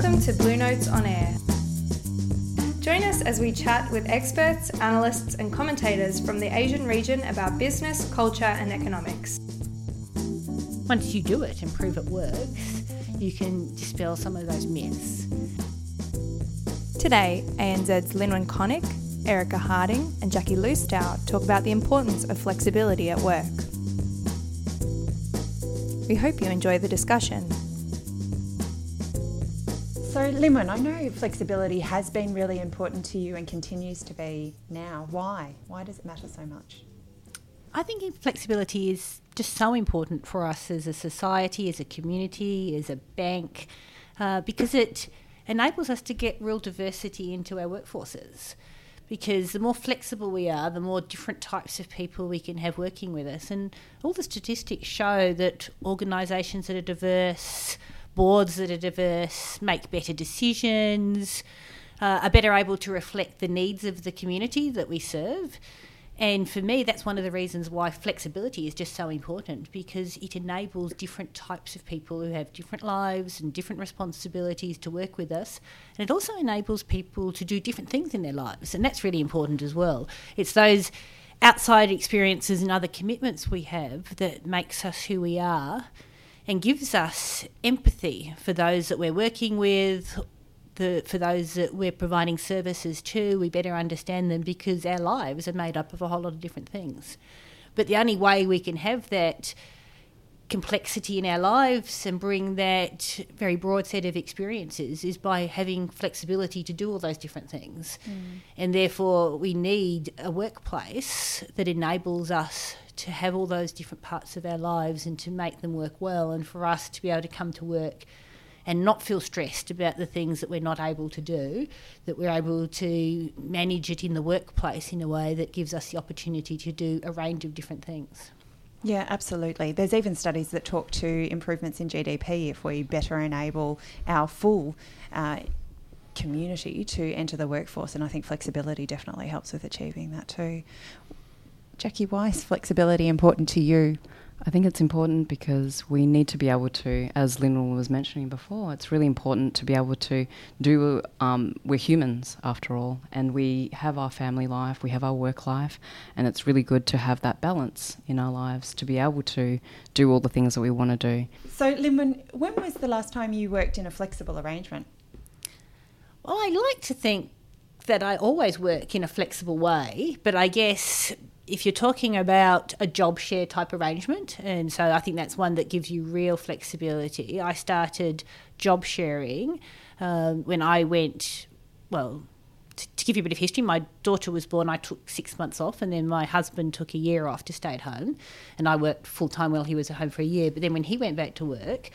Welcome to Blue Notes on Air. Join us as we chat with experts, analysts, and commentators from the Asian region about business, culture, and economics. Once you do it and prove it works, you can dispel some of those myths. Today, ANZ's Lynwen Connick, Erica Harding, and Jackie Lustow talk about the importance of flexibility at work. We hope you enjoy the discussion. So, Lynwen, I know flexibility has been really important to you and continues to be now. Why? Why does it matter so much? I think flexibility is just so important for us as a society, as a community, as a bank, uh, because it enables us to get real diversity into our workforces because the more flexible we are, the more different types of people we can have working with us. And all the statistics show that organisations that are diverse, boards that are diverse, make better decisions, uh, are better able to reflect the needs of the community that we serve. And for me, that's one of the reasons why flexibility is just so important because it enables different types of people who have different lives and different responsibilities to work with us. And it also enables people to do different things in their lives. And that's really important as well. It's those outside experiences and other commitments we have that makes us who we are and gives us empathy for those that we're working with the, for those that we're providing services to, we better understand them because our lives are made up of a whole lot of different things. But the only way we can have that complexity in our lives and bring that very broad set of experiences is by having flexibility to do all those different things. Mm. And therefore, we need a workplace that enables us to have all those different parts of our lives and to make them work well, and for us to be able to come to work and not feel stressed about the things that we're not able to do, that we're able to manage it in the workplace in a way that gives us the opportunity to do a range of different things. Yeah, absolutely. There's even studies that talk to improvements in GDP if we better enable our full uh, community to enter the workforce, and I think flexibility definitely helps with achieving that too. Jackie, why is flexibility important to you? I think it's important because we need to be able to, as Lynn was mentioning before, it's really important to be able to do. Um, we're humans after all, and we have our family life, we have our work life, and it's really good to have that balance in our lives to be able to do all the things that we want to do. So, Lynn, when, when was the last time you worked in a flexible arrangement? Well, I like to think that I always work in a flexible way, but I guess if you're talking about a job share type arrangement, and so I think that's one that gives you real flexibility. I started job sharing um, when I went, well, to, to give you a bit of history, my daughter was born. I took six months off, and then my husband took a year off to stay at home, and I worked full time while he was at home for a year. But then when he went back to work,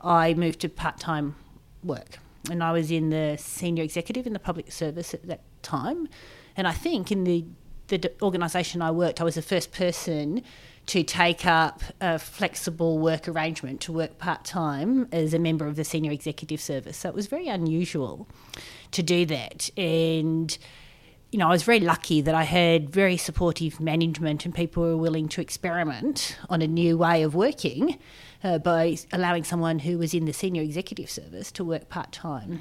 I moved to part time work, and I was in the senior executive in the public service at that time. And I think in the the organisation I worked, I was the first person to take up a flexible work arrangement to work part time as a member of the senior executive service. So it was very unusual to do that. And, you know, I was very lucky that I had very supportive management and people who were willing to experiment on a new way of working uh, by allowing someone who was in the senior executive service to work part time.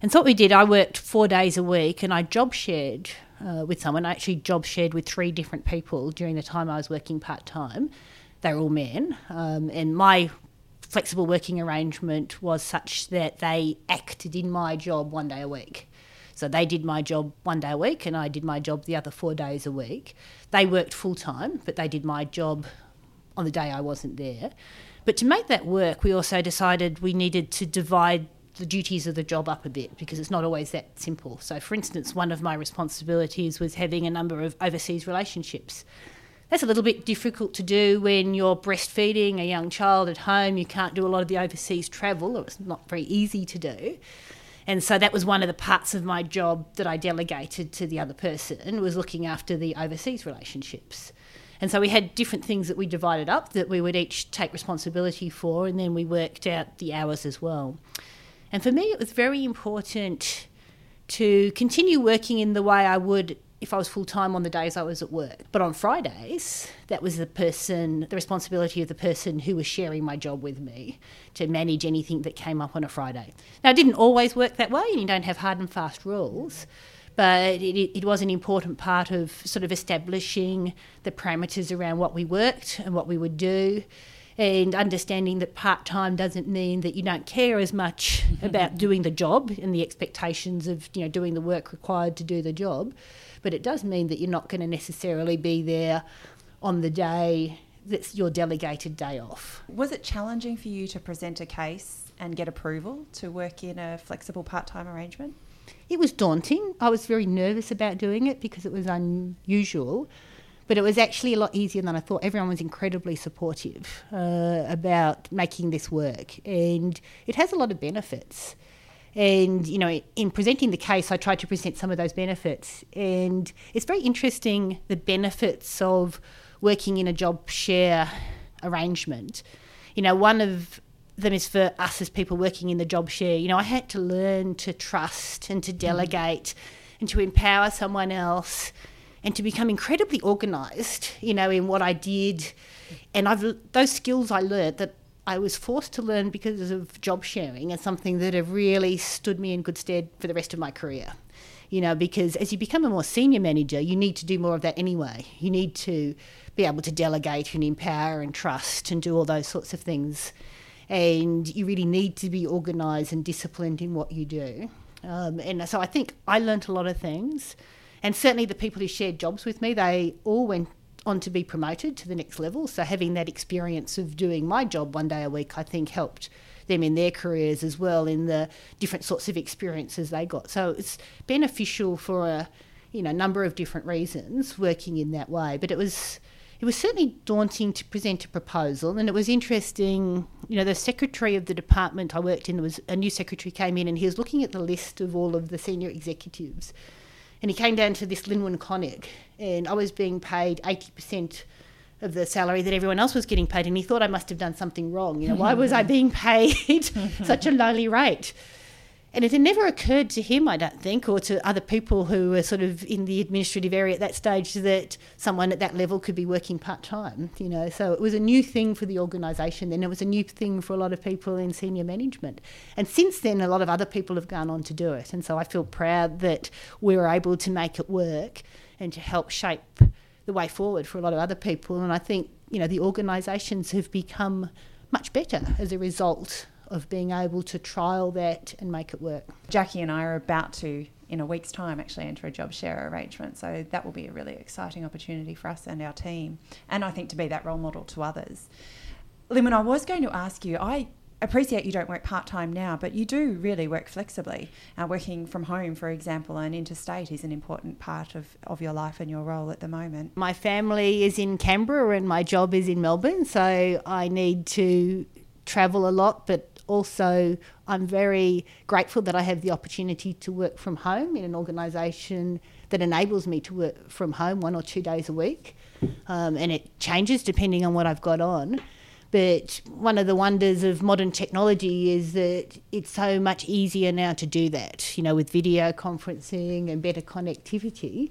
And so what we did, I worked four days a week and I job shared uh, with someone. I actually job shared with three different people during the time I was working part time. They were all men, um, and my flexible working arrangement was such that they acted in my job one day a week. So they did my job one day a week, and I did my job the other four days a week. They worked full time, but they did my job on the day I wasn't there. But to make that work, we also decided we needed to divide the duties of the job up a bit because it's not always that simple. So, for instance, one of my responsibilities was having a number of overseas relationships. That's a little bit difficult to do when you're breastfeeding a young child at home. You can't do a lot of the overseas travel, it's not very easy to do. And so that was one of the parts of my job that I delegated to the other person was looking after the overseas relationships. And so we had different things that we divided up that we would each take responsibility for, and then we worked out the hours as well. And for me, it was very important to continue working in the way I would if I was full time on the days I was at work. But on Fridays, that was the person, the responsibility of the person who was sharing my job with me to manage anything that came up on a Friday. Now, it didn't always work that way, and you don't have hard and fast rules. But it, it was an important part of sort of establishing the parameters around what we worked and what we would do and understanding that part time doesn't mean that you don't care as much mm-hmm. about doing the job and the expectations of you know doing the work required to do the job, but it does mean that you're not going to necessarily be there on the day that's your delegated day off. Was it challenging for you to present a case and get approval to work in a flexible part time arrangement? It was daunting. I was very nervous about doing it because it was unusual. But it was actually a lot easier than I thought. Everyone was incredibly supportive uh, about making this work, and it has a lot of benefits. And, you know, in presenting the case, I tried to present some of those benefits. And it's very interesting the benefits of working in a job share arrangement. You know, one of them is for us as people working in the job share. You know, I had to learn to trust and to delegate mm. and to empower someone else and to become incredibly organised, you know, in what I did. And I've those skills I learnt that I was forced to learn because of job sharing and something that have really stood me in good stead for the rest of my career. You know, because as you become a more senior manager, you need to do more of that anyway. You need to be able to delegate and empower and trust and do all those sorts of things. And you really need to be organised and disciplined in what you do. Um, and so I think I learnt a lot of things. And certainly the people who shared jobs with me, they all went on to be promoted to the next level. So having that experience of doing my job one day a week, I think helped them in their careers as well in the different sorts of experiences they got. So it's beneficial for a you know number of different reasons working in that way. But it was it was certainly daunting to present a proposal, and it was interesting. You know, the secretary of the department I worked in was a new secretary came in, and he was looking at the list of all of the senior executives and he came down to this Lynwen Connick, and I was being paid 80% of the salary that everyone else was getting paid, and he thought I must have done something wrong. You know, why was I being paid such a lowly rate? And it had never occurred to him, I don't think, or to other people who were sort of in the administrative area at that stage that someone at that level could be working part time, you know. So it was a new thing for the organisation then. It was a new thing for a lot of people in senior management. And since then, a lot of other people have gone on to do it. And so I feel proud that we were able to make it work and to help shape the way forward for a lot of other people. And I think, you know, the organisations have become much better as a result of being able to trial that and make it work. Jackie and I are about to, in a week's time, actually enter a job share arrangement. So that will be a really exciting opportunity for us and our team, and I think to be that role model to others. Lynwen, I was going to ask you, I appreciate you don't work part time now, but you do really work flexibly. Uh, working from home, for example, and interstate is an important part of, of your life and your role at the moment. My family is in Canberra and my job is in Melbourne, so I need to travel a lot, but also, I'm very grateful that I have the opportunity to work from home in an organisation that enables me to work from home one or two days a week. Um, and it changes depending on what I've got on. But one of the wonders of modern technology is that it's so much easier now to do that, you know, with video conferencing and better connectivity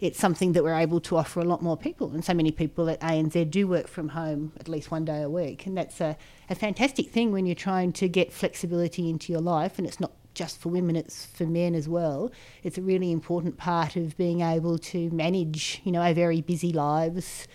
it's something that we're able to offer a lot more people. And so many people at ANZ do work from home at least one day a week. And that's a, a fantastic thing when you're trying to get flexibility into your life. And it's not just for women, it's for men as well. It's a really important part of being able to manage, you know, our very busy lives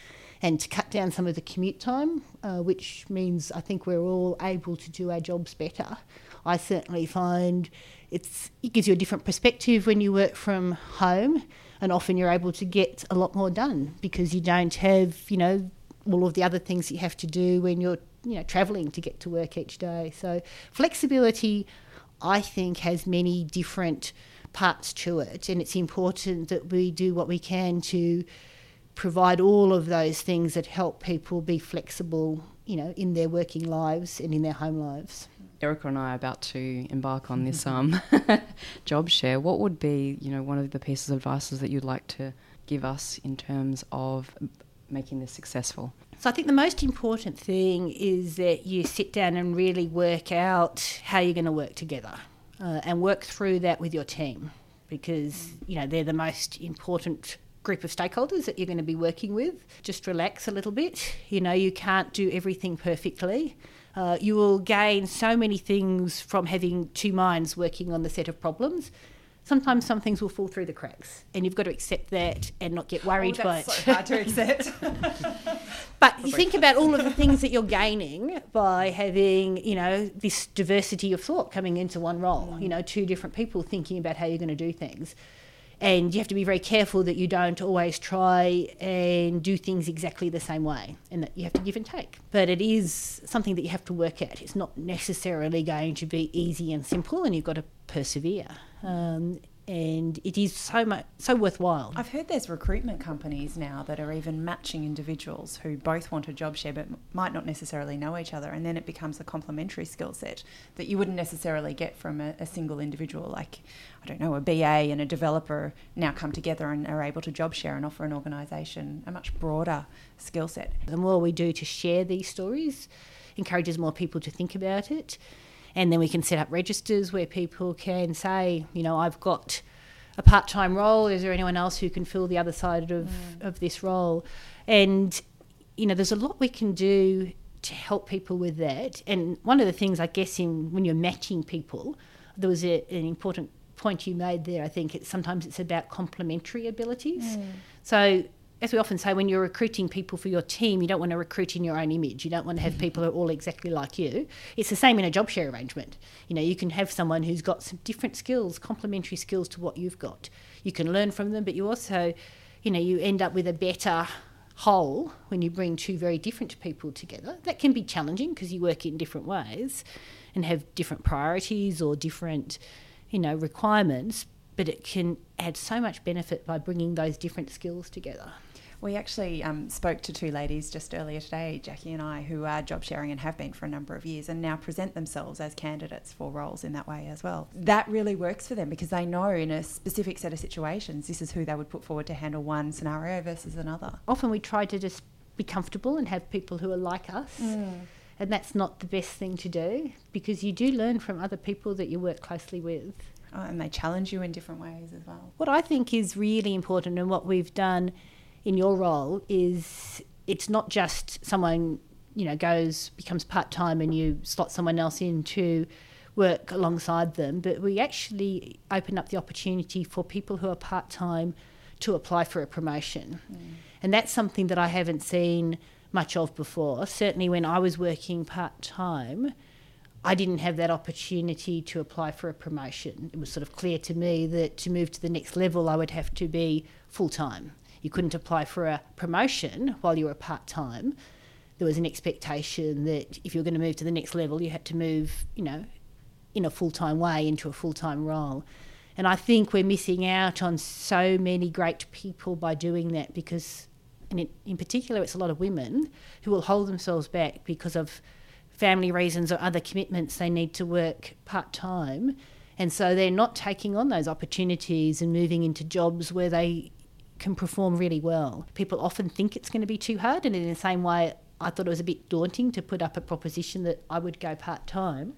and to cut down some of the commute time, uh, which means I think we're all able to do our jobs better. I certainly find it's it gives you a different perspective when you work from home and often you're able to get a lot more done because you don't have you know all of the other things you have to do when you're you know traveling to get to work each day. So flexibility i think has many different parts to it and it's important that we do what we can to provide all of those things that help people be flexible you know in their working lives and in their home lives Erica and I are about to embark on this um, job share, what would be, you know, one of the pieces of advice that you'd like to give us in terms of making this successful? So I think the most important thing is that you sit down and really work out how you're going to work together uh, and work through that with your team. because you know they're the most important group of stakeholders that you're going to be working with. Just relax a little bit. You know, you can't do everything perfectly. Uh, you will gain so many things from having two minds working on the set of problems. Sometimes some things will fall through the cracks, and you've got to accept that and not get worried oh, by it. So hard to accept. but you think about all of the things that you're gaining by having, you know, this diversity of thought coming into one role. Mm. You know, two different people thinking about how you're going to do things and you have to be very careful that you don't always try and do things exactly the same way and that you have to give and take. But it is something that you have to work at. It's not necessarily going to be easy and simple and you've got to persevere. Um, and it is so much so worthwhile. I've heard there's recruitment companies now that are even matching individuals who both want a job share but might not necessarily know each other, and then it becomes a complementary skill set that you wouldn't necessarily get from a, a, single individual. Like, I don't know, a BA and a developer now come together and are able to job share and offer an organisation a much broader skill set. The more we do to share these stories, encourages more people to think about it and then we can set up registers where people can say, you know, I've got a part time role. Is there anyone else who can fill the other side of, mm. of this role? And, you know, there's a lot we can do to help people with that. And one of the things, I guess, in when you're matching people, there was a, an important point you made there. I think it's sometimes it's about complementary abilities. Mm. So as we often say, when you're recruiting people for your team, you don't want to recruit in your own image. You don't want to have mm-hmm. people who are all exactly like you. It's the same in a job share arrangement. You know, you can have someone who's got some different skills, complementary skills to what you've got. You can learn from them, but you also, you know, you end up with a better whole when you bring two very different people together. That can be challenging because you work in different ways and have different priorities or different, you know, requirements, but it can add so much benefit by bringing those different skills together. We actually um, spoke to two ladies just earlier today, Jackie and I, who are job sharing and have been for a number of years and now present themselves as candidates for roles in that way as well. That really works for them because they know in a specific set of situations this is who they would put forward to handle one scenario versus another. Often we try to just be comfortable and have people who are like us. Mm. And that's not the best thing to do because you do learn from other people that you work closely with. Oh, and they challenge you in different ways as well. What I think is really important and what we've done in your role is it's not just someone you know goes becomes part time and you slot someone else in to work alongside them, but we actually open up the opportunity for people who are part time to apply for a promotion, mm. and that's something that I haven't seen much of before. Certainly, when I was working part time. I didn't have that opportunity to apply for a promotion. It was sort of clear to me that to move to the next level, I would have to be full time you couldn't apply for a promotion while you were part time. There was an expectation that if you were going to move to the next level, you had to move, you know, in a full time way into a full time role. And I think we're missing out on so many great people by doing that because, and in, in particular, it's a lot of women who will hold themselves back because of family reasons or other commitments they need to work part time. And so they're not taking on those opportunities and moving into jobs where they can perform really well. People often think it's going to be too hard, and in the same way, I thought it was a bit daunting to put up a proposition that I would go part time.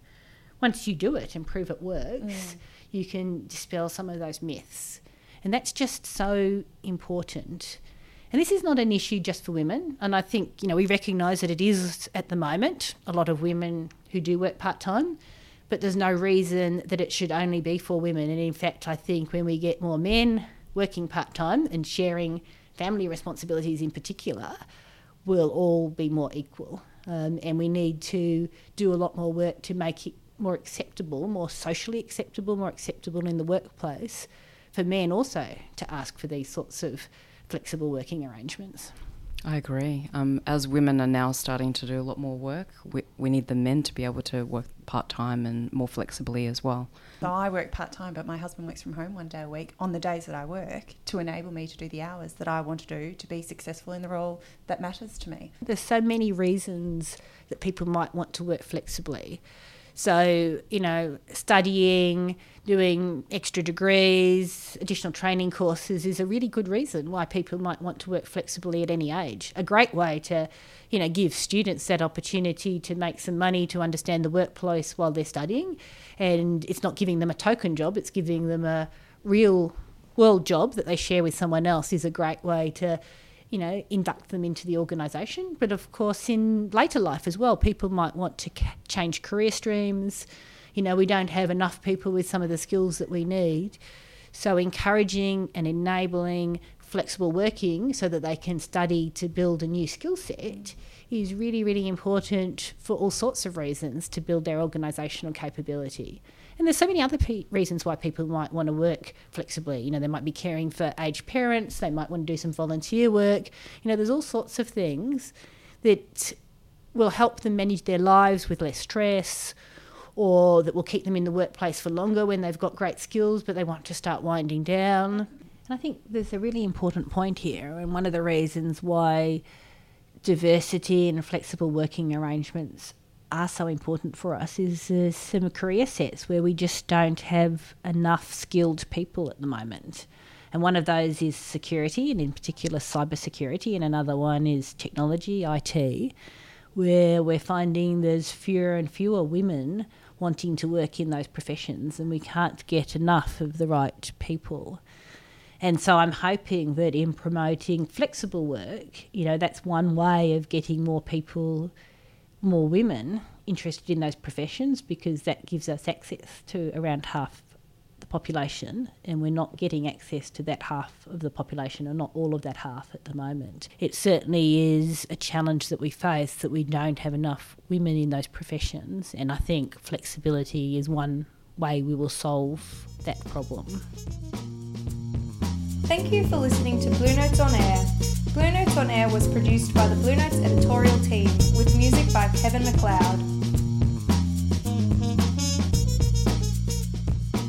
Once you do it and prove it works, mm. you can dispel some of those myths. And that's just so important. And this is not an issue just for women. And I think, you know, we recognise that it is at the moment a lot of women who do work part time, but there's no reason that it should only be for women. And in fact, I think when we get more men working part time and sharing family responsibilities in particular will all be more equal. Um, and we need to do a lot more work to make it more acceptable, more socially acceptable, more acceptable in the workplace for men also to ask for these sorts of flexible working arrangements. I agree. Um, as women are now starting to do a lot more work, we, we need the men to be able to work part time and more flexibly as well. So I work part time, but my husband works from home one day a week on the days that I work to enable me to do the hours that I want to do to be successful in the role that matters to me. There's so many reasons that people might want to work flexibly. So, you know, studying, doing extra degrees, additional training courses is a really good reason why people might want to work flexibly at any age. A great way to, you know, give students that opportunity to make some money to understand the workplace while they're studying. And it's not giving them a token job, it's giving them a real world job that they share with someone else is a great way to you know, induct them into the organisation. But of course, in later life as well, people might want to ca- change career streams. You know, we don't have enough people with some of the skills that we need. So, encouraging and enabling flexible working so that they can study to build a new skill set is really, really important for all sorts of reasons to build their organisational capability. And there's so many other pe- reasons why people might want to work flexibly. You know, they might be caring for aged parents, they might want to do some volunteer work. You know, there's all sorts of things that will help them manage their lives with less stress or that will keep them in the workplace for longer when they've got great skills but they want to start winding down. And I think there's a really important point here, and one of the reasons why diversity and flexible working arrangements are so important for us is uh, some career sets where we just don't have enough skilled people at the moment. And one of those is security, and in particular cybersecurity, and another one is technology, IT, where we're finding there's fewer and fewer women wanting to work in those professions, and we can't get enough of the right people. And so I'm hoping that in promoting flexible work, you know, that's one way of getting more people more women interested in those professions because that gives us access to around half the population and we're not getting access to that half of the population or not all of that half at the moment. It certainly is a challenge that we face that we don't have enough women in those professions and I think flexibility is one way we will solve that problem. Thank you for listening to Blue Notes on Air. Blue Notes on Air was produced by the Blue Notes editorial team with music by Kevin MacLeod.